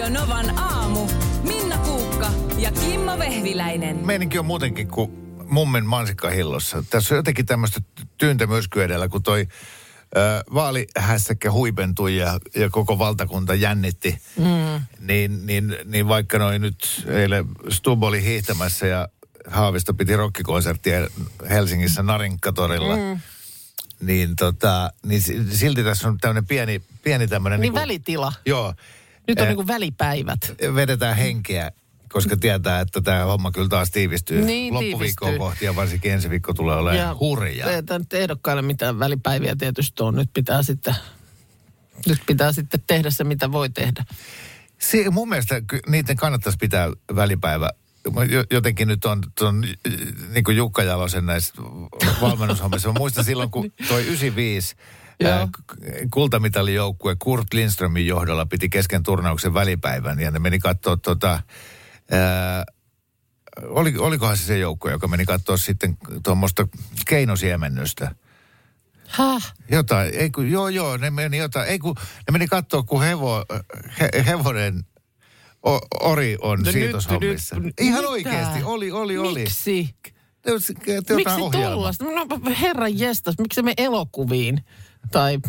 Radio Novan aamu. Minna Kuukka ja Kimmo Vehviläinen. Meininki on muutenkin kuin mummen mansikkahillossa. Tässä on jotenkin tämmöistä tyyntä myrskyä edellä, kun toi ö, vaalihässäkkä huipentui ja, ja koko valtakunta jännitti. Mm. Niin, niin, niin vaikka noin nyt eilen Stub oli hiihtämässä ja Haavisto piti rokkikonserttia Helsingissä Narinkatorilla. Mm. Niin, tota, niin si- silti tässä on tämmöinen pieni, pieni tämmöinen... Niin välitila. Joo. Nyt on Eh, niin välipäivät. vedetään henkeä, koska tietää, että tämä homma kyllä taas tiivistyy Niin, loppuviikkoon kohti ja varsinkin ensi viikko tulee olemaan hurjaa. Ei tämä nyt ehdokkaille mitään välipäiviä tietysti on. Nyt pitää sitten, nyt pitää sitten tehdä se, mitä voi tehdä. Se, mun mielestä niiden kannattaisi pitää välipäivä. Jotenkin nyt on, on niin kuin Jukka Jalosen näissä valmennushommissa. Mä muistan silloin, kun toi 95 Joo. ää, k- kultamitalijoukkue Kurt Lindströmin johdolla piti kesken turnauksen välipäivän ja ne meni katsoa tota, ää, oli, olikohan se se joukkue, joka meni katsoa sitten tuommoista keinosiemennystä. Häh? Jotain, ei kun, joo joo, ne meni jotain, ei kun, ne meni katsoa, kun hevo, he, hevonen o, ori on No siitoshommissa. nyt- Ihan mitä? oikeasti, oli, oli, oli. Miksi? Te, te, te Miksi tuollaista? No herran jestas, miksi me elokuviin? Tai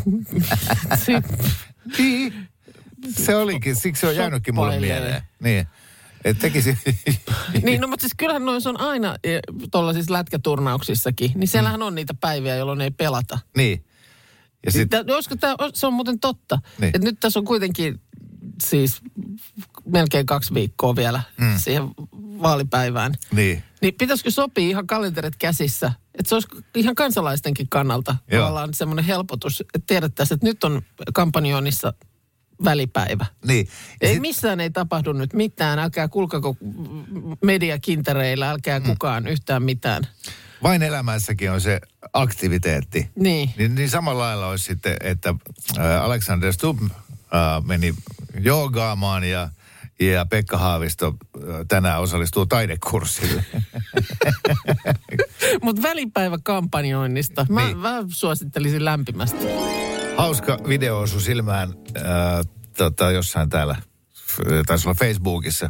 Niin. Se olikin, siksi se on jäänytkin mulle mieleen. Niin. että tekisi, niin, no mutta siis kyllähän noissa on aina tuollaisissa lätkäturnauksissakin, niin siellähän on niitä päiviä, jolloin ei pelata. niin. Ja sitten, Tää, olisiko tää, se on muuten totta. Niin. Et nyt tässä on kuitenkin siis melkein kaksi viikkoa vielä mm. siihen vaalipäivään. niin. Niin pitäisikö sopia ihan kalenterit käsissä? Että se olisi ihan kansalaistenkin kannalta Joo. tavallaan semmoinen helpotus, että tiedettäisiin, että nyt on kampanjoinnissa välipäivä. Niin. Ei sit- missään ei tapahdu nyt mitään, älkää kulkako mediakintereillä, älkää Mm. kukaan yhtään mitään. vain elämässäkin on se aktiviteetti. Niin. Niin, niin samalla lailla olisi sitten, että ää, Alexander Stubb ää, meni joogaamaan ja, ja Pekka Haavisto ää, tänään osallistuu taidekurssille. Mutta välipäiväkampanjoinnista, mä, Niin. mä suosittelisin lämpimästi. Hauska video osui silmään ää, tota, jossain täällä, taisi olla Facebookissa.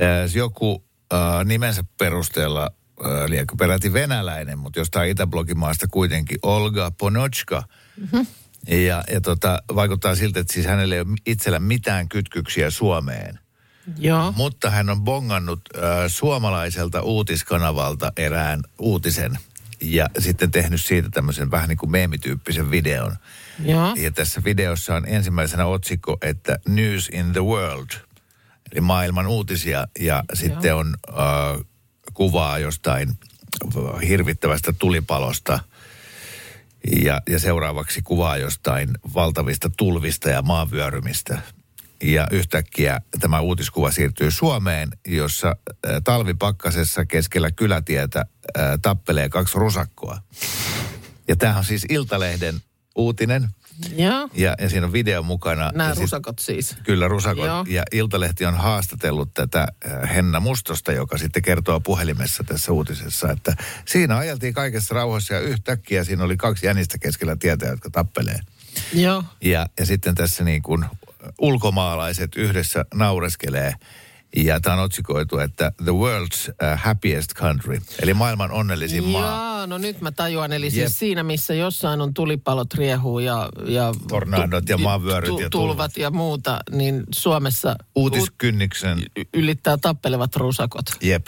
Ää, joku ää, nimensä perusteella, ää, liekö peräti venäläinen, mutta jostain Itäblogimaasta kuitenkin, Olga Ponochka. Mm-hmm. Ja, ja tota, vaikuttaa siltä, että siis hänellä ei ole itsellä mitään kytkyksiä Suomeen. Joo. Mutta hän on bongannut äh, suomalaiselta uutiskanavalta erään uutisen ja sitten tehnyt siitä tämmöisen vähän niin kuin meemityyppisen videon. Joo. Ja tässä videossa on ensimmäisenä otsikko, että News in the World, eli maailman uutisia. Ja sitten on äh, kuvaa jostain hirvittävästä tulipalosta. Ja, ja seuraavaksi kuvaa jostain valtavista tulvista ja maanvyörymistä. Ja yhtäkkiä tämä uutiskuva siirtyy Suomeen, jossa äh, talvipakkasessa keskellä kylätietä äh, tappelee kaksi rusakkoa. Ja tämä on siis Iltalehden uutinen. Joo. Ja, ja siinä on video mukana. Nämä ja sit- rusakot siis. Kyllä rusakot. Joo. Ja Iltalehti on haastatellut tätä äh, Henna Mustosta, joka sitten kertoo puhelimessa tässä uutisessa, että siinä ajeltiin kaikessa rauhassa ja yhtäkkiä siinä oli kaksi jänistä keskellä tietä, jotka tappelee. Joo. Ja, ja sitten tässä niin kuin ulkomaalaiset yhdessä naureskelee. Ja tämä on otsikoitu, että the world's happiest country, eli maailman onnellisin maa. Joo, no nyt mä tajuan. Eli Jep. siis siinä, missä jossain on tulipalot riehuu ja... ja Tornadot ja maanvyöryt ja tulvat tulvat. ja muuta, niin Suomessa Uutiskynnyksen, y- ylittää tappelevat rusakot. jep.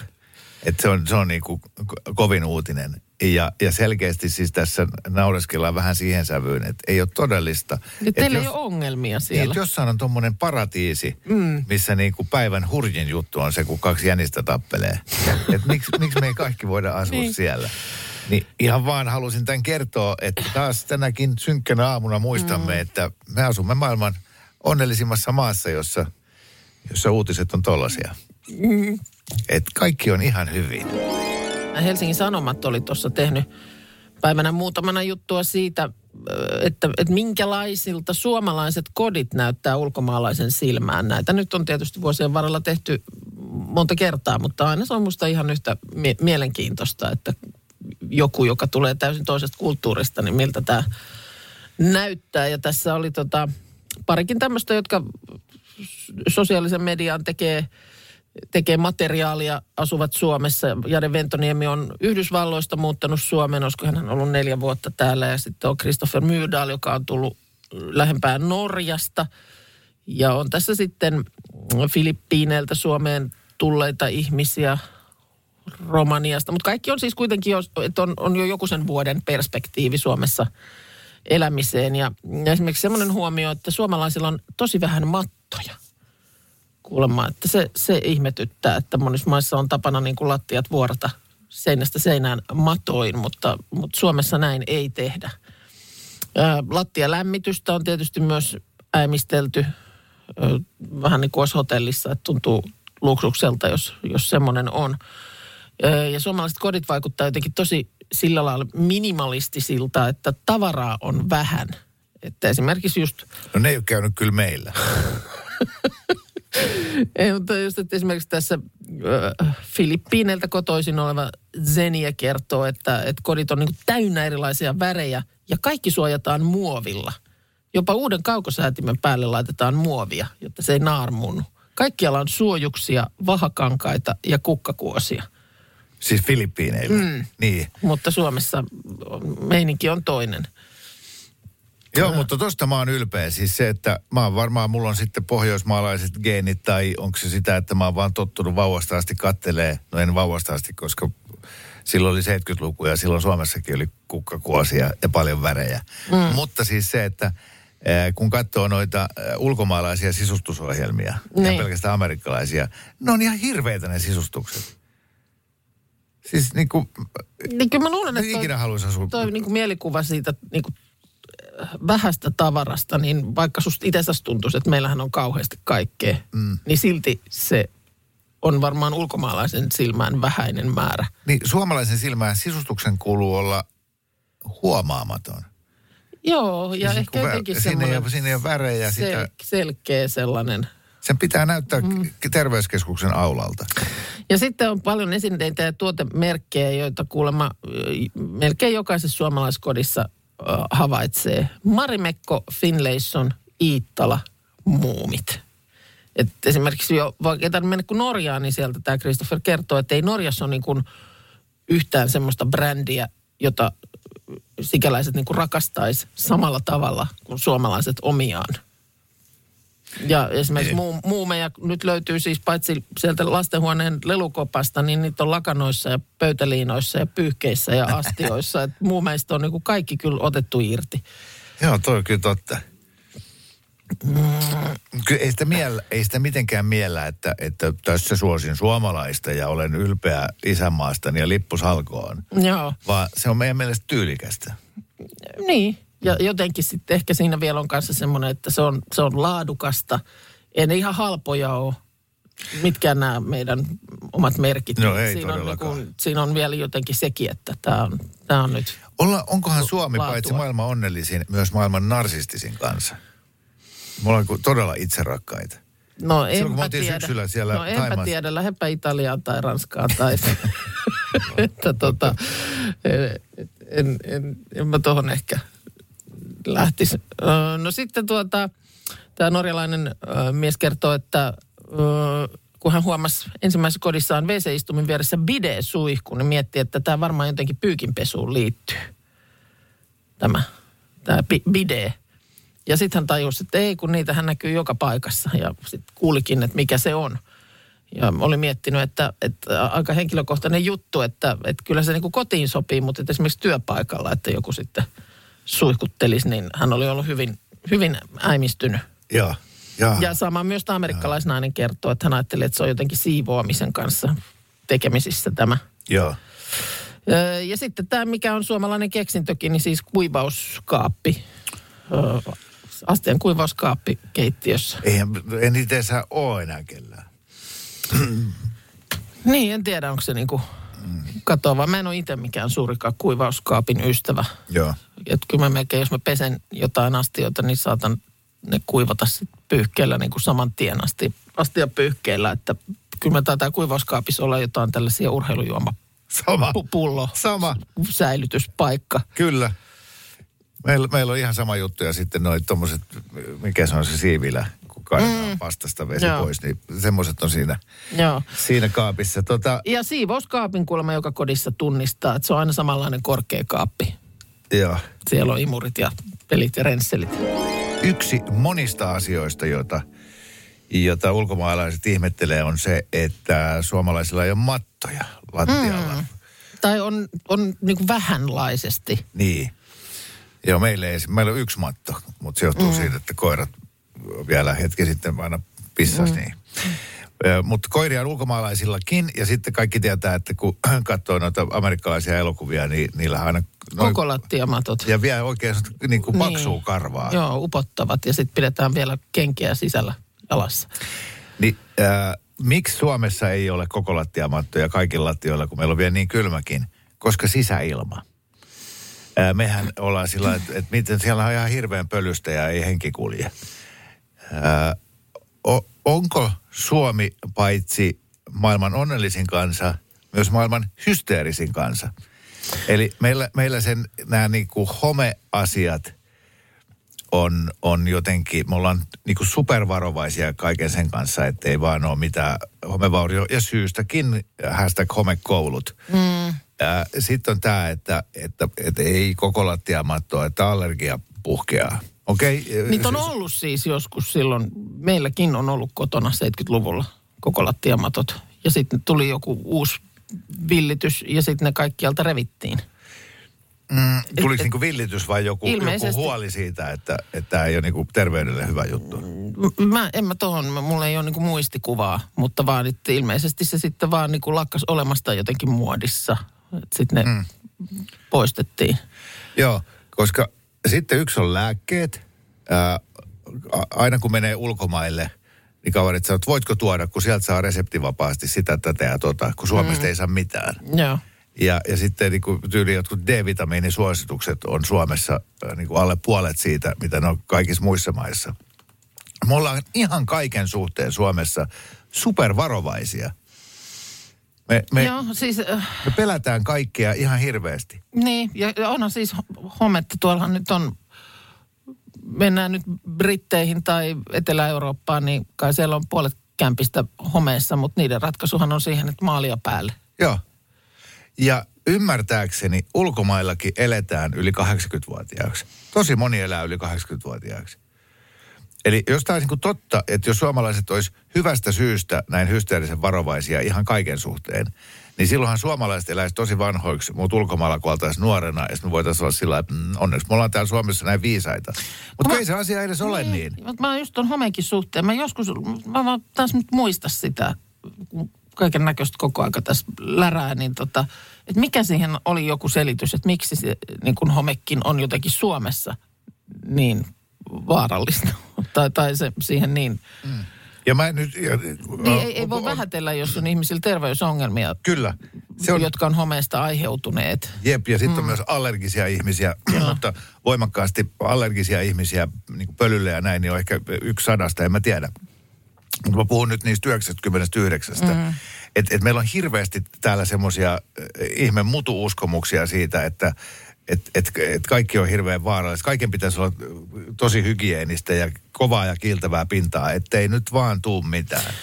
Että se on, se on niin kuin ko- kovin uutinen. Ja, ja selkeästi siis tässä naureskellaan vähän siihen sävyyn, että ei ole todellista. Ja teillä jos- ei ole ongelmia Niin, siellä. että jossain on tuommoinen paratiisi, mm. missä niin kuin päivän hurjin juttu on se, kun kaksi jänistä tappelee. Et miksi, miksi me ei kaikki voida asua niin. Niin. siellä? Niin ihan vaan halusin tämän kertoa, että taas tänäkin synkkänä aamuna muistamme, mm. että me asumme maailman onnellisimmassa maassa, jossa, jossa uutiset on tollaisia. Mm. Että kaikki on ihan hyvin. Helsingin Sanomat oli tuossa tehnyt päivänä muutamana juttua siitä, että, että minkälaisilta suomalaiset kodit näyttää ulkomaalaisen silmään. Näitä nyt on tietysti vuosien varrella tehty monta kertaa, mutta aina se on musta ihan yhtä mie- mielenkiintoista, että joku, joka tulee täysin toisesta kulttuurista, niin miltä tämä näyttää. Ja tässä oli tota, parikin tämmöistä, jotka sosiaalisen median tekee, tekee materiaalia, asuvat Suomessa. Jade Ventoniemi on Yhdysvalloista muuttanut Suomeen, olisiko hän ollut neljä vuotta täällä. Ja sitten on Christopher Myrdal, joka on tullut lähempään Norjasta. Ja on tässä sitten Filippiineiltä Suomeen tulleita ihmisiä Romaniasta. Mutta kaikki on siis kuitenkin, että on, on jo joku sen vuoden perspektiivi Suomessa elämiseen. Ja, ja esimerkiksi semmoinen huomio, että suomalaisilla on tosi vähän mattoja. Kuulemma, että se, se ihmetyttää, että monissa maissa on tapana niin kuin lattiat vuorata seinästä seinään matoin, mutta, mutta Suomessa näin ei tehdä. Lattialämmitystä on tietysti myös äimistelty vähän niin kuin olisi hotellissa, että tuntuu luksukselta, jos, jos semmoinen on. Ja suomalaiset kodit vaikuttaa jotenkin tosi sillä lailla minimalistisilta, että tavaraa on vähän. Että esimerkiksi just... No ne ei ole käynyt kyllä meillä. ei, mutta just, että esimerkiksi tässä äh, Filippiineiltä kotoisin oleva Zenia kertoo, että, että kodit on niin täynnä erilaisia värejä ja kaikki suojataan muovilla. Jopa uuden kaukosäätimen päälle laitetaan muovia, jotta se ei naarmunnu. Kaikkialla on suojuksia, vahakankaita ja kukkakuosia – Siis Filippiineillä? Mm. Niin. Mutta Suomessa meininki on toinen. Joo, mutta tosta mä oon ylpeä. Siis se, että mä oon varmaan, mulla on sitten pohjoismaalaiset geenit tai onko se sitä, että mä oon vaan tottunut vauvasta asti kattelee. No en vauvasta asti, koska silloin oli 70-luku ja silloin Suomessakin oli kukkakuosia ja paljon värejä. Mm. Mutta siis se, että kun katsoo noita ulkomaalaisia sisustusohjelmia niin. ja pelkästään amerikkalaisia, ne on ihan hirveitä ne sisustukset. Siis niin kuin... Niin kyllä mä luulen, että toi, ikinä haluaisi asua. toi niin kuin mielikuva siitä niin kuin vähästä tavarasta, niin vaikka susta itsestäsi tuntuisi, että meillähän on kauheasti kaikkea, mm. niin silti se on varmaan ulkomaalaisen silmään vähäinen määrä. Niin suomalaisen silmään sisustuksen kuuluu olla huomaamaton. Joo, ja siis ehkä jotenkin siinä semmoinen... Ei, siinä ei ole värejä. Sel- sitä... Selkeä sellainen sen pitää näyttää mm. terveyskeskuksen aulalta. Ja sitten on paljon esineitä ja tuotemerkkejä, joita kuulemma melkein jokaisessa suomalaiskodissa havaitsee. Marimekko, Finlayson, Iittala, Muumit. Et esimerkiksi jo, vaikka ei mennä kuin Norjaan, niin sieltä tämä Christopher kertoo, että ei Norjassa ole niin kuin yhtään semmoista brändiä, jota sikäläiset niin kuin rakastaisi samalla tavalla kuin suomalaiset omiaan. Ja esimerkiksi muu, muumeja nyt löytyy siis paitsi sieltä lastenhuoneen lelukopasta, niin niitä on lakanoissa ja pöytäliinoissa ja pyyhkeissä ja astioissa. Et muumeista on niin kaikki kyllä otettu irti. Joo, toi on kyllä totta. Mm. Kyllä ei sitä, miellä, ei sitä mitenkään miellä, että, että tässä suosin suomalaista ja olen ylpeä isänmaastani ja lippusalkoon. Joo. Vaan se on meidän mielestä tyylikästä. Niin, ja jotenkin sitten ehkä siinä vielä on kanssa semmoinen, että se on, se on laadukasta. Ei ne ihan halpoja ole, mitkään nämä meidän omat merkit. No ei siinä on, niin kuin, siinä on vielä jotenkin sekin, että tämä on, tämä on nyt Olla, Onkohan Suomi laatua. paitsi maailman onnellisin, myös maailman narsistisin kanssa? Me ollaan todella itserakkaita. No enpä tiedä. siellä no enpä Taimaassa. tiedä, lähdepä Italiaan tai Ranskaan tai... että tota, en, en, en, en mä tuohon ehkä lähtisi. No sitten tuota, tämä norjalainen mies kertoo, että kun hän huomasi ensimmäisessä kodissaan WC-istumin vieressä bide-suihku, niin mietti, että tämä varmaan jotenkin pyykinpesuun liittyy. Tämä, tämä bide. Ja sitten hän tajusi, että ei, kun niitä hän näkyy joka paikassa. Ja sitten kuulikin, että mikä se on. Ja oli miettinyt, että, että aika henkilökohtainen juttu, että, että kyllä se niin kuin kotiin sopii, mutta esimerkiksi työpaikalla, että joku sitten – suihkuttelisi, niin hän oli ollut hyvin, hyvin äimistynyt. Joo. Ja, ja sama myös tämä amerikkalaisnainen kertoo, että hän ajatteli, että se on jotenkin siivoamisen kanssa tekemisissä tämä. Joo. Ja sitten tämä, mikä on suomalainen keksintökin, niin siis kuivauskaappi. Astian kuivauskaappi keittiössä. Ei, en itse ole enää kellään. niin, en tiedä, onko se niinku katoava. Mä en ole itse mikään suurikaan kuivauskaapin ystävä. Joo. Et kyllä mä melkein, jos mä pesen jotain astioita, niin saatan ne kuivata sit pyyhkeellä niin kuin saman tien asti, astia pyyhkeellä. Että kyllä mä taitaa kuivauskaapissa olla jotain tällaisia urheilujuoma sama. pullo sama. säilytyspaikka. Kyllä. Meillä, meillä on ihan sama juttu ja sitten noin tuommoiset, mikä se on se siivilä, kaivetaan mm. pastasta vesi Joo. pois, niin semmoiset on siinä, Joo. siinä kaapissa. Tota, Ja siivouskaapin kuulemma joka kodissa tunnistaa, että se on aina samanlainen korkea kaappi. joo. Siellä on imurit ja pelit ja rensselit. Yksi monista asioista, joita, jota ulkomaalaiset ihmettelee, on se, että suomalaisilla ei ole mattoja lattialla. Mm. Tai on, on niin vähänlaisesti. Niin. Joo, meillä, ei, meillä on yksi matto, mutta se johtuu mm. siitä, että koirat vielä hetki sitten aina pissas mm. niin. Mutta koiria on ulkomaalaisillakin, ja sitten kaikki tietää, että kun katsoo noita amerikkalaisia elokuvia, niin niillä aina... noin- Koko lattiamatot. Ja vielä oikein niin kuin paksuu Niin. karvaa. Joo, upottavat ja sitten pidetään vielä kenkiä sisällä jalassa. Niin, äh, miksi Suomessa ei ole koko lattiamattoja kaikilla lattioilla, kun meillä on vielä niin kylmäkin? Koska sisäilma. Äh, mehän ollaan sillä että, että miten siellä on ihan hirveän pölystä ja ei henki kulje. O, onko Suomi paitsi maailman onnellisin kansa, myös maailman hysteerisin kansa? Eli meillä, meillä sen nämä niinku homeasiat on, on jotenkin, me ollaan niinku supervarovaisia kaiken sen kanssa, ettei vaan ole mitään homevaurio. Ja syystäkin hashtag homekoulut. Mm. Sitten on tämä, että, että, että ei koko lattiamattoa, että allergia puhkeaa. Okei. Okay. Niitä on ollut siis joskus silloin, meilläkin on ollut kotona 70-luvulla koko lattiamatot. Ja sitten tuli joku uusi villitys ja sitten ne kaikkialta revittiin. Mm, tuliko niinku villitys vai joku, joku huoli siitä, että että tämä ei ole niinku terveydelle hyvä juttu? M- Mä, en mä tohon, mä- mulla ei ole niinku muistikuvaa, mutta vaan että ilmeisesti se sitten vaan niinku lakkas olemasta jotenkin muodissa. Sitten ne mm. poistettiin. Joo, koska sitten yksi on lääkkeet. Ää, aina kun menee ulkomaille, niin kaverit sanoo, että voitko tuoda, kun sieltä saa reseptivapaasti sitä, tätä ja tota, kun Suomesta mm. ei saa mitään. Joo. Ja, ja sitten niin kuin tyyli jotkut D-vitamiinisuositukset on Suomessa niin kuin alle puolet siitä, mitä ne on kaikissa muissa maissa. Me ollaan ihan kaiken suhteen Suomessa supervarovaisia. Me, me, Joo, siis äh, me pelätään kaikkea ihan hirveästi. niin, ja ja onhan siis hometta, tuollahan nyt on, mennään nyt Britteihin tai Etelä-Eurooppaan, niin kai siellä on puolet kämpistä homeessa, mutta niiden ratkaisuhan on siihen, että maalia päälle. Joo. Ja ymmärtääkseni ulkomaillakin eletään yli 80-vuotiaaksi. Tosi moni elää yli 80-vuotiaaksi. Eli jos tämä olisi niin totta, että jos suomalaiset olisi hyvästä syystä näin hysteerisen varovaisia ihan kaiken suhteen, niin silloinhan suomalaiset eläisi tosi vanhoiksi, mutta ulkomailla kun nuorena, ja sitten me voitaisiin olla sillä että mm, onneksi me ollaan täällä Suomessa näin viisaita. Mutta Mä- ei se asia edes ole niin. Mutta mä just ton homeenkin suhteen, mä joskus, mä vaan taas nyt muista sitä, kun kaiken näköistä koko aika tässä lärää, niin tota, että mikä siihen oli joku selitys, että miksi se niin kun homekin on jotenkin Suomessa niin vaarallista. tai, tai se siihen niin, Ja mä nyt... Ja, niin ei, ei voi vähätellä, jos on ihmisillä terveysongelmia, Kyllä. Se on, jotka on homeesta aiheutuneet. Jep, ja sitten mm. on myös allergisia ihmisiä, mutta voimakkaasti allergisia ihmisiä niin pölylle ja näin, niin on ehkä yksi sadasta, en mä tiedä. Mutta mä puhun nyt niistä 99. Mm. Että et meillä on hirveästi täällä semmoisia ihme mutuuskomuksia siitä, että et, et, et kaikki on hirveän vaarallista. Kaiken pitäisi olla tosi hygienistä ja kovaa ja kiiltävää pintaa, ettei nyt vaan tuu mitään.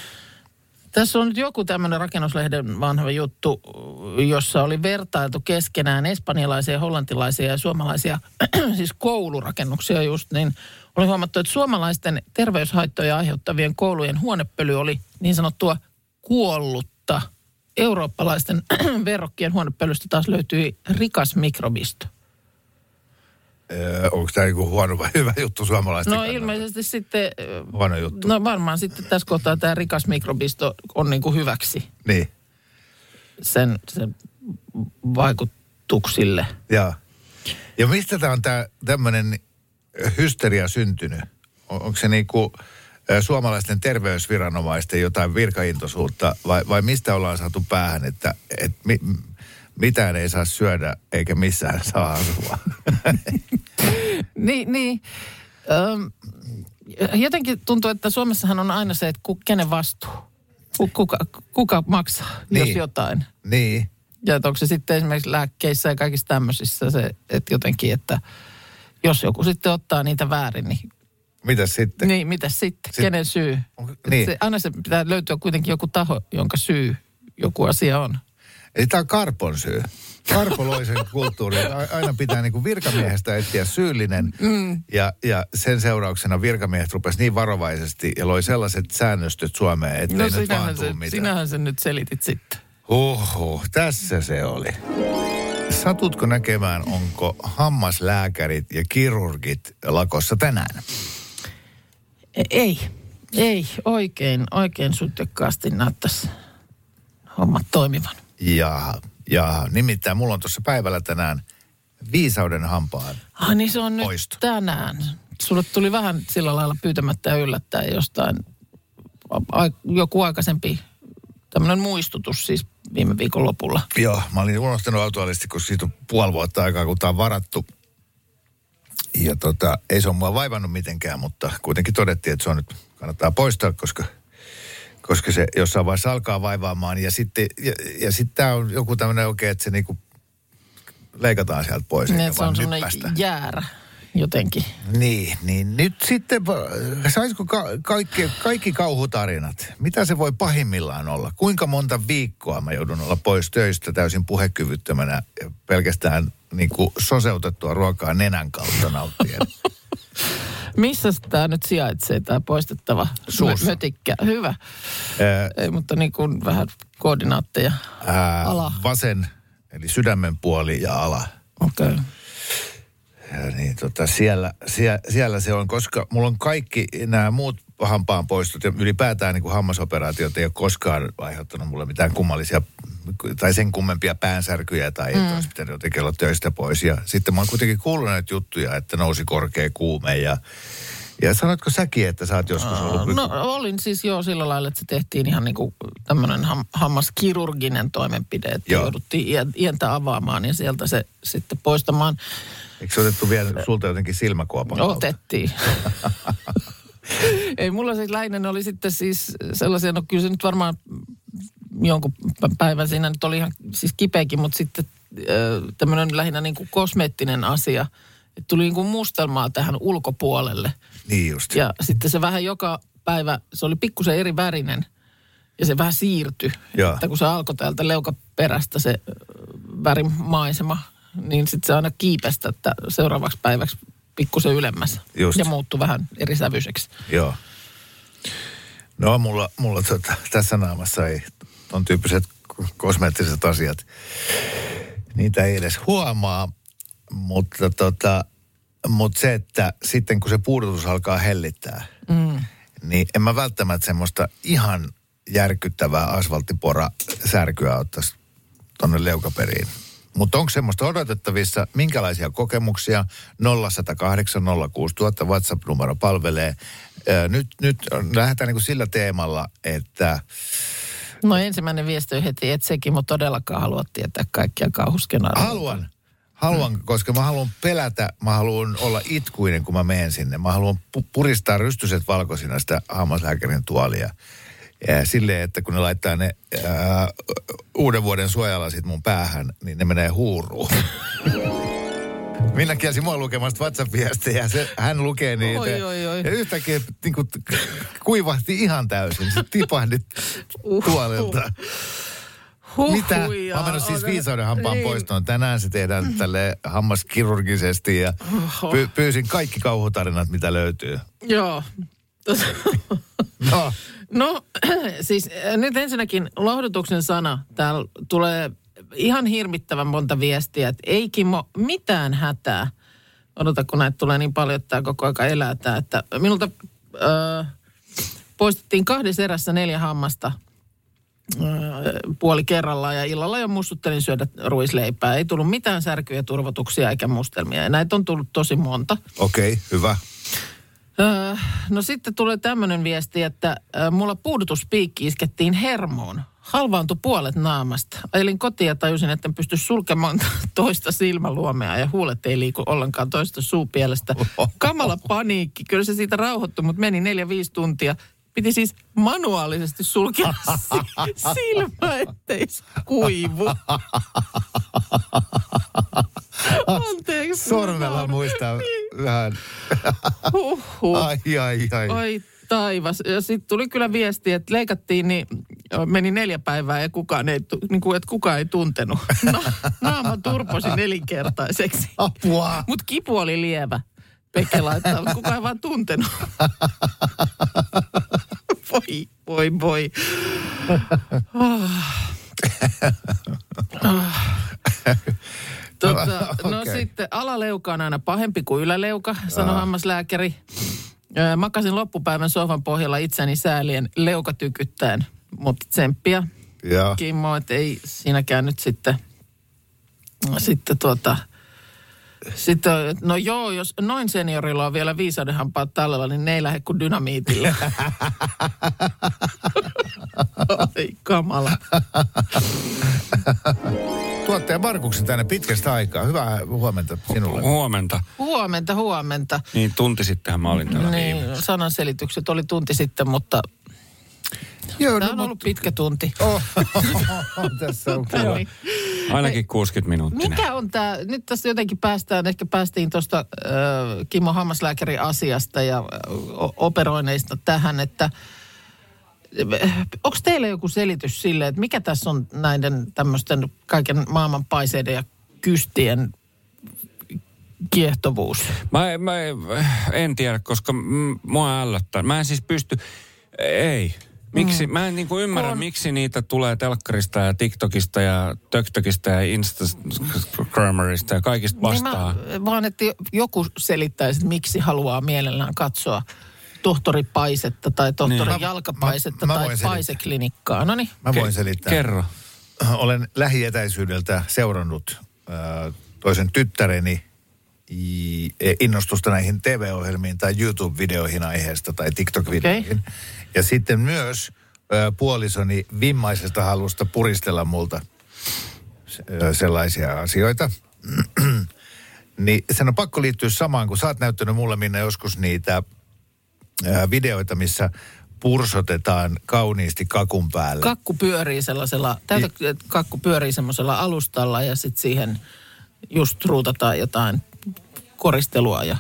Tässä on nyt joku tämmöinen rakennuslehden vanha juttu, jossa oli vertailtu keskenään espanjalaisia, hollantilaisia ja suomalaisia, siis koulurakennuksia just, niin oli huomattu, että suomalaisten terveyshaittoja aiheuttavien koulujen huonepöly oli niin sanottua kuollutta. Eurooppalaisten verrokkien huonepölystä taas löytyi rikas mikrobisto. Öö, onko tämä niinku huono vai hyvä juttu suomalaisten No kannalta? ilmeisesti sitten, Huono juttu. no varmaan sitten tässä kohtaa tämä rikas mikrobisto on niin kuin hyväksi Niin, sen, sen vaikutuksille. joo. Ja mistä tämä on tämä tämmöinen hysteria syntynyt? On, onko se niinku suomalaisten terveysviranomaisten jotain virkaintoisuutta vai, vai mistä ollaan saatu päähän, että et mi, mitään ei saa syödä eikä missään saa asua? Niin, niin. Öm, jotenkin tuntuu, että Suomessahan on aina se, että kenen vastuu. Ku- Kuka, kuka maksaa, niin. Jos jotain. niin, Ja että onko se sitten esimerkiksi lääkkeissä ja kaikissa tämmöisissä se, että jotenkin, että jos joku sitten ottaa niitä väärin, niin Mitäs sitten? Niin, mitä sitten? Sit- Kenen syy? Onko- niin. Se, aina se pitää löytyä kuitenkin joku taho, jonka syy joku asia on. Eli tämä on Karpon syy. Karpo loi sen kulttuurin, että a- aina pitää niin kuin virkamiehestä etsiä syyllinen. Mm. Ja, ja sen seurauksena virkamiehet rupesi niin varovaisesti ja loi sellaiset säännöstöt Suomeen, ettei No nyt vaan se, mitään. sinähän sen nyt selitit sitten. Huhhuh, tässä se oli. Satutko näkemään, onko hammaslääkärit ja kirurgit lakossa tänään? Ei, ei. Oikein, oikein sutjakkaasti näyttäisi hommat toimivan. Ja, ja nimittäin mulla on tuossa päivällä tänään viisauden hampaan. Ah niin se on nyt Poisto. tänään. Sulle tuli vähän sillä lailla pyytämättä ja yllättäen jostain joku aikaisempi tämmöinen muistutus siis viime viikon lopulla. Joo, mä olin unohtanut autoallisesti, kun siitä on puoli vuotta aikaa, kun tämä on varattu. Ja tota, ei se ole mua vaivannut mitenkään, mutta kuitenkin todettiin, että se on nyt, kannattaa poistaa, koska, koska se jossain vaiheessa alkaa vaivaamaan. Ja sitten, ja, ja sitten tämä on joku tämmöinen oikein, että se niinku leikataan sieltä pois. Niin, se on semmoinen jäärä jotenkin. Niin, niin nyt sitten, saisiko ka- kaikki, kaikki kauhutarinat, mitä se voi pahimmillaan olla? Kuinka monta viikkoa mä joudun olla pois töistä täysin puhekyvyttömänä ja pelkästään niin kuin soseutettua ruokaa nenän kautta nauttien? Missä tämä nyt sijaitsee, tämä poistettava Suussa. mö- mötikkä? Hyvä. Ää, Ei, mutta niin kuin vähän koordinaatteja. ää, Ala. vasen, eli sydämen puoli ja ala. Okei. Okay. Ja niin tota, siellä, siellä, siellä se on, koska mulla on kaikki nämä muut hampaan poistot ja ylipäätään niin kuin hammasoperaatiot ei ole koskaan aiheuttanut mulle mitään kummallisia tai sen kummempia päänsärkyjä tai mm. että olisi pitänyt jotenkin olla töistä pois. Ja sitten mä oon kuitenkin kuullut näitä juttuja, että nousi korkea kuume ja ja sanoitko säkin, että sä oot joskus ollut... No olin siis jo sillä lailla, että se tehtiin ihan niin kuin tämmöinen ham, hammaskirurginen toimenpide, että Joo. jouduttiin ien- ientä avaamaan ja sieltä se sitten poistamaan. Eikö se otettu vielä sulta jotenkin silmäkuopan? Otettiin. Ei, mulla siis läinen oli sitten siis sellaisia, no kyllä se nyt varmaan jonkun pä- päivän siinä nyt oli ihan siis kipeäkin, mutta sitten tämmöinen lähinnä niin kuin kosmeettinen asia. Että tuli niin kuin mustelmaa tähän ulkopuolelle. Niin just. Ja sitten se vähän joka päivä, se oli pikkusen eri värinen ja se vähän siirtyi. Joo. Että kun se alkoi täältä leukaperästä se värimaisema, niin sitten se aina kiipestä, että seuraavaksi päiväksi pikkusen ylemmäs. Just. Ja muuttui vähän eri sävyiseksi. Joo. No mulla, mulla tota, tässä naamassa ei ton tyyppiset ko- kosmeettiset asiat, niitä ei edes huomaa, mutta tota, mutta se, että sitten kun se puudutus alkaa hellittää, mm. niin en mä välttämättä semmoista ihan järkyttävää asfalttipora särkyä ottaisi tonne leukaperiin. Mutta onko semmoista odotettavissa? Minkälaisia kokemuksia? 0108 06000 WhatsApp-numero palvelee. Ö, nyt, nyt lähdetään niinku sillä teemalla, että No ensimmäinen viesti on heti, että sekin mutta todellakaan haluat tietää kaikkia kauhuskenaarioita. haluan, haluan, mm. koska mä haluan pelätä, mä haluan olla itkuinen, kun mä menen sinne. Mä haluan pu- puristaa rystyset valkoisina sitä hammaslääkärin tuolia. Ja silleen, että kun ne laittaa ne ää, uuden vuoden suojalasit mun päähän, niin ne menee huuruun. Minä kielsi mua lukemasta WhatsApp-viestejä. Se, hän lukee niitä. Oi, oi, oi. Ja yhtäkkiä niin kuin, kuivahti ihan täysin. Se tipahdit tuolilta. Huh, Mitä? Mä oon mennyt siis viisauden hampaan niin. poistoon. Tänään se tehdään tälle hammaskirurgisesti ja py- pyysin kaikki kauhutarinat, mitä löytyy. Joo. No, No siis äh, nyt ensinnäkin lohdutuksen sana. Täällä tulee ihan hirvittävän monta viestiä, että ei Kimmo mitään hätää. Odota, kun näitä tulee niin paljon, että tämä koko aika elää tää. Että minulta äh, poistettiin kahdessa erässä neljä hammasta äh, puoli kerrallaan ja illalla jo muistuttelin syödä ruisleipää. Ei tullut mitään särkyjä, turvotuksia eikä mustelmia. Ja näitä on tullut tosi monta. okei, okay, hyvä. Öö, no sitten tulee tämmöinen viesti, että ö, mulla puudutuspiikki iskettiin hermoon. Halvaantui puolet naamasta. Ajelin kotiin ja tajusin, että en pysty sulkemaan toista silmäluomea ja huulet ei liiku ollenkaan toista suupielestä. Kamala paniikki. Kyllä se siitä rauhoittui, mutta meni neljä, viisi tuntia. Piti siis manuaalisesti sulkea si- silmä, ettei se kuivu. Anteeksi. Sormella muistaa vähän. Huhhuh. Ai, ai, ai. Oi taivas. Ja sitten tuli kyllä viesti, että leikattiin, niin meni neljä päivää ja kukaan ei, niin kuin, että kukaan ei tuntenut. Na, naama turposi nelinkertaiseksi. Apua. Mutta kipu oli lievä. Pekka laittaa, mutta kukaan ei vaan tuntenut. voi, voi, voi. Ah. Ah. Tota, no Okei. sitten alaleuka on aina pahempi kuin yläleuka, sanoi hammaslääkäri. Ö, Makasin loppupäivän sohvan pohjalla itseni säälien leukatykyttäen, mutta tsemppiä Joo. Kimmo, että ei siinäkään nyt sitten, sitten tuota, sitten, no joo, jos noin seniorilla on vielä viisaudenhampaat tallella, niin ne ei lähde kuin dynamiitilla. Ai kamala. Tuottaja Markuksen tänne pitkästä aikaa. Hyvää huomenta sinulle. Huomenta. Huomenta, huomenta. Niin tunti sittenhän mä olin täällä Niin, viimeksi. sananselitykset oli tunti sitten, mutta Joo, tämä on ollut pitkä tunti. Oh, tässä on. Niin. Ainakin 60 minuuttia. Mikä on tämä, nyt tästä jotenkin päästään, ehkä päästiin tuosta äh, Kimmo Hammaslääkärin asiasta ja äh, operoineista tähän, että onko teillä joku selitys sille, että mikä tässä on näiden tämmöisten kaiken maailman paiseiden ja kystien kiehtovuus? Mä, mä en tiedä, koska mm, mua ällöttää. Mä en siis pysty... Ei. Miksi? Mä en niinku ymmärrä, On. miksi niitä tulee telkkarista ja TikTokista ja TökTökistä ja Instagrammerista ja kaikista vastaan. Niin mä, vaan, että joku selittäisi, että miksi haluaa mielellään katsoa tohtori Paisetta tai tohtori Niin. Jalkapaisetta Mä- mä tai voin selittää. Paiseklinikkaa. No niin. Mä voin selittää. Kerro. Olen lähietäisyydeltä seurannut äh, toisen tyttäreni e, innostusta näihin TV-ohjelmiin tai YouTube-videoihin aiheesta tai TikTok-videoihin. Okay. Ja sitten myös äh, puolisoni vimmaisesta halusta puristella multa äh, sellaisia asioita. niin sen on pakko liittyä samaan, kun sä oot näyttänyt mulle minne joskus niitä äh, videoita, missä pursotetaan kauniisti kakun päälle. Kakku pyörii sellaisella, täytä, kakku pyörii semmoisella alustalla ja sitten siihen just ruutataan jotain koristelua ja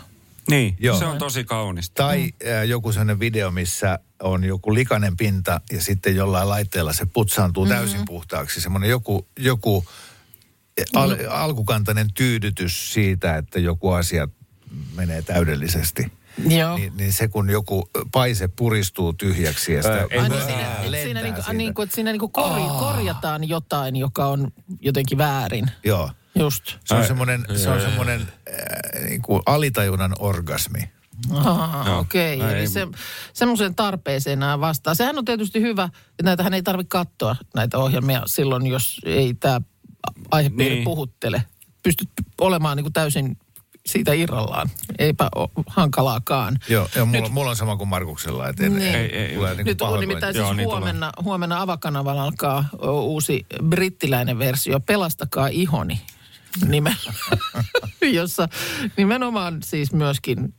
Niin, Joo. se on tosi kaunista. Tai äh, joku sellainen video, missä on joku likainen pinta ja sitten jollain laitteella se putsaantuu mm-hmm. täysin puhtaaksi. Semmoinen joku, joku al, alkukantainen tyydytys siitä, että joku asia menee täydellisesti. Joo. Niin, niin se, kun joku paise puristuu tyhjäksi ja sitä Ää, ei Ai voi- niin siinä, että siinä, niinku, siitä. niin että siinä niinku kori, korjataan jotain, joka on jotenkin väärin. Joo. Just. Se on semmoinen, se on semmoinen äh, niin kuin alitajunnan orgasmi. Joo. okei. Ai, Eli se, semmoiseen tarpeeseen nämä vastaa. Sehän on tietysti hyvä, että näitähän ei tarvitse katsoa näitä ohjelmia silloin, jos ei tämä aihepiiri Niin. puhuttele. Pystyt olemaan niin kuin täysin siitä irrallaan. Eipä ole hankalaakaan. Joo, ja mulla, mulla on sama kuin Markuksella, että en, Niin. ei, Ei, ei, tulee niin Nyt on nimittäin Joo, siis niin tulee. huomenna, huomenna Avakanavalla alkaa uusi brittiläinen versio, Pelastakaa ihoni nimellä, jossa nimenomaan siis myöskin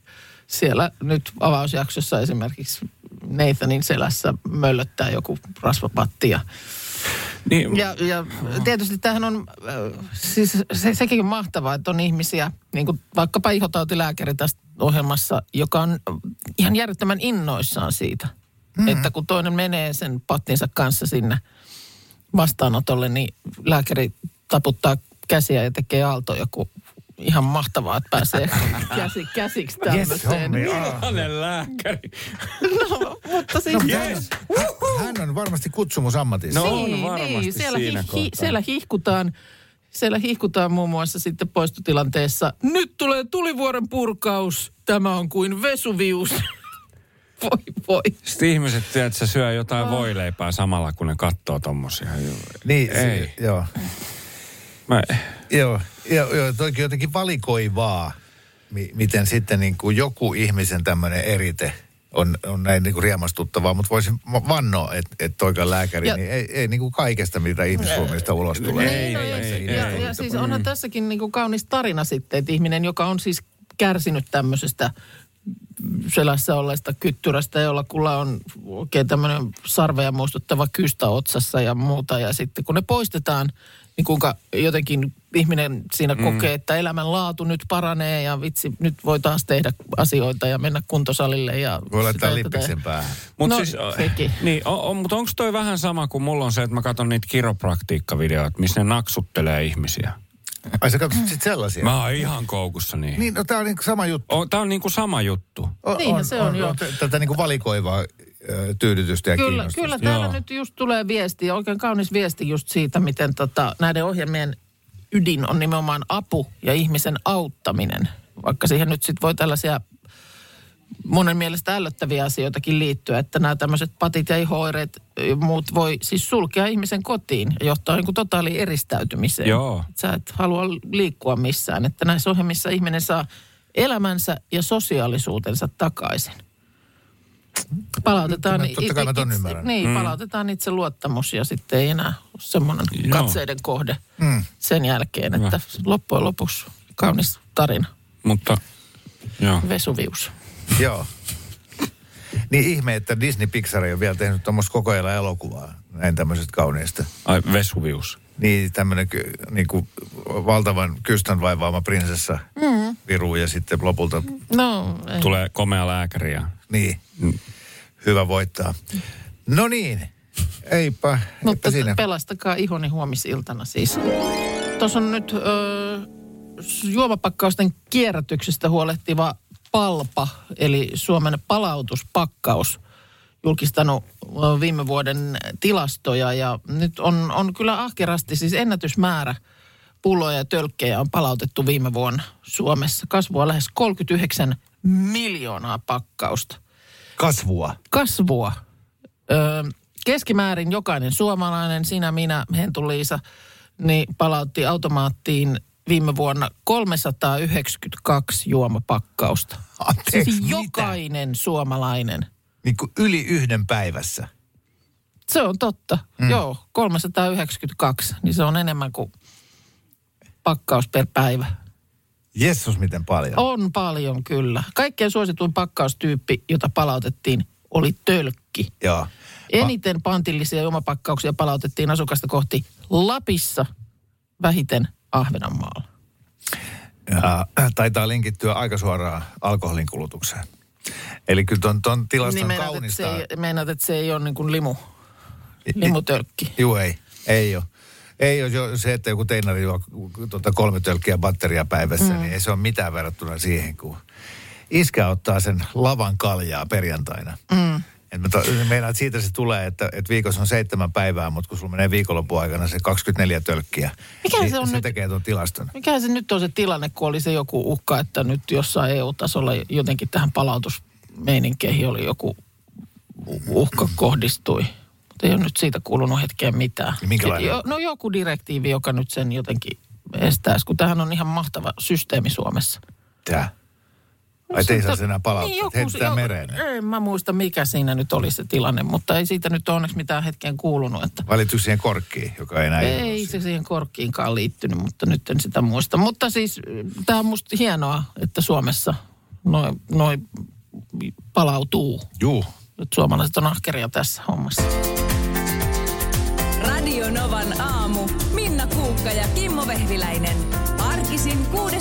siellä nyt avausjaksossa esimerkiksi Nathanin selässä möllöttää joku rasvapatti ja Niin, ja, ja tietysti tämähän on, äh, siis se, sekin on mahtavaa, että on ihmisiä, niin kuin vaikkapa ihotautilääkäri tässä ohjelmassa, joka on ihan järjettömän innoissaan siitä, mm. että kun toinen menee sen pattinsa kanssa sinne vastaanotolle, niin lääkäri taputtaa käsiä ja tekee aaltoja, kun ihan mahtavaa, että pääsee käsi, käsiksi tämmöiseen. Yes. Hänen lääkäri. no, mutta siis... No, yes. hän, hän on varmasti kutsumusammatissa. No. on varmasti siellä, siinä hi, hi, siellä hihkutaan. Siellä hihkutaan muun muassa sitten poistotilanteessa. Nyt tulee tulivuoren purkaus. Tämä on kuin Vesuvius. voi voi. Sitten ihmiset, tiedätkö, syö jotain voileipää samalla, kun ne katsoo tommosia. Niin, Ei. Se, joo. Mä, Joo, joo, joo toikin jotenkin valikoivaa, mi- miten sitten niin kuin joku ihmisen tämmöinen erite on, on näin niin kuin riemastuttavaa, mutta voisin vannoa, että et toikaan lääkäri, Ja- niin ei, ei niin kuin kaikesta, mitä ihmisruumista ulos tulee. Ei, No, ei, ja, ei, ja, ei. ja siis onhan tässäkin niin kuin kaunis tarina sitten, että ihminen, joka on siis kärsinyt tämmöisestä selässä olleesta kyttyrästä, jolla kulla on oikein tämmöinen sarveja muistuttava kystä otsassa ja muuta. Ja sitten kun ne poistetaan niin kuinka jotenkin ihminen siinä mm. kokee, että elämänlaatu nyt paranee ja vitsi, nyt voi taas tehdä asioita ja mennä kuntosalille. Ja Voi laittaa lippiksen päähän. Mut No, siis, sekin. Niin, on, on, mutta onko toi vähän sama kuin mulla on se, että mä katson niitä kiropraktiikkavideoita, missä ne naksuttelee ihmisiä? Ai sä katsot sit sellaisia? Mä oon ihan koukussa niihin. Niin, no tää on niin sama juttu. On, tää on niinku sama juttu. On, Niinhän se on, joo. t- Tätä niin kuin valikoivaa tyydytystä ja Kyllä, kiinnostusta. kyllä täällä Joo. nyt just tulee viesti, oikein kaunis viesti just siitä, miten tota, näiden ohjelmien ydin on nimenomaan apu ja ihmisen auttaminen. Vaikka siihen nyt sitten voi tällaisia monen mielestä ällöttäviä asioitakin liittyä, että nämä tämmöiset patit ja ihoireet ja muut voi siis sulkea ihmisen kotiin ja johtaa niin kuin totaaliin eristäytymiseen. Joo. Et Sä et halua liikkua missään, että näissä ohjelmissa ihminen saa elämänsä ja sosiaalisuutensa takaisin. Palautetaan, totta kai mä ton itse-. Niin, mm. palautetaan itse luottamus ja sitten ei enää ole semmoinen Joo. katseiden kohde mm. sen jälkeen, että loppujen lopuksi kaunis tarina, Mutta, joo. Vesuvius. Joo. Niin ihme, että Disney Pixar ei ole vielä tehnyt tuommoista koko ajan elokuvaa näin tämmöisestä kauneesta. Ai, Vesuvius. Niin tämmöinen niin kuin valtavan kystän vaivaama prinsessa mm. viru ja sitten lopulta, No, ei. Tulee komea lääkäri ja... niin, Mm. hyvä voittaa. No niin, eipä, Mutta eipä siinä. pelastakaa ihoni huomisiltana siis. Tuossa on nyt ö, juomapakkausten kierrätyksestä huolehtiva Palpa, eli Suomen palautuspakkaus, julkistanut viime vuoden tilastoja. Ja nyt on, on kyllä ahkerasti siis ennätysmäärä pulloja ja tölkkejä on palautettu viime vuonna Suomessa. Kasvua lähes 39 miljoonaa pakkausta Kasvua. kasvua. Öö, keskimäärin jokainen suomalainen, sinä, minä, Hentu-Liisa, niin palautti automaattiin viime vuonna 392 juomapakkausta. Anteeksi, siis mitä? jokainen suomalainen. Niin kuin yli yhden päivässä. Se on totta. Mm. Joo, 392, niin se on enemmän kuin pakkaus per päivä. Jessus, miten paljon. On paljon kyllä. Kaikkein suosituin pakkaustyyppi, jota palautettiin, oli tölkki. Joo. Eniten pantillisia juomapakkauksia palautettiin asukasta kohti Lapissa, vähiten Ahvenanmaalla. Ja, äh, taitaa linkittyä aika suoraan alkoholin kulutukseen. Eli kyllä ton, ton tilaston Niin meinaat, että kaunista. se ei, meinaat, että se ei ole niin kuin limu, limutölkki. Juu, ei. Ei ole. Ei ole jo se, että joku teinari juo tuota kolme tölkkiä batteria päivässä, mm. niin ei se ole mitään verrattuna siihen, kun iskä ottaa sen lavan kaljaa perjantaina. Mm. Et mä to, meinaan, että siitä se tulee, että, että viikossa on seitsemän päivää, mutta kun sulla menee viikonlopun aikana se 24 tölkkiä, Mikä niin se on se nyt? tekee tuon tilaston. Mikä se nyt on se tilanne, kun oli se joku uhka, että nyt jossain EU-tasolla jotenkin tähän palautusmeininkeihin oli joku uhka kohdistui. Mutta ei ole nyt siitä kuulunut hetkeen mitään. Minkälainen? Jo, no joku direktiivi, joka nyt sen jotenkin estäisi, kun tämähän on ihan mahtava systeemi Suomessa. Tää. Ai te ei saa enää palauttaa, niin, heitetään mereen. En mä muista, mikä siinä nyt oli se tilanne, mutta ei siitä nyt onneksi mitään hetkeen kuulunut. Että Valittu siihen korkkiin, joka ei enää ei se siihen korkkiinkaan liittynyt, mutta nyt en sitä muista. Mutta siis tämä on musta hienoa, että Suomessa noin noi palautuu. Juu. Nyt suomalaiset on ahkeria tässä hommassa. Radio Novan aamu. Minna Kuukka ja Kimmo Vehviläinen. Arkisin kymppiin.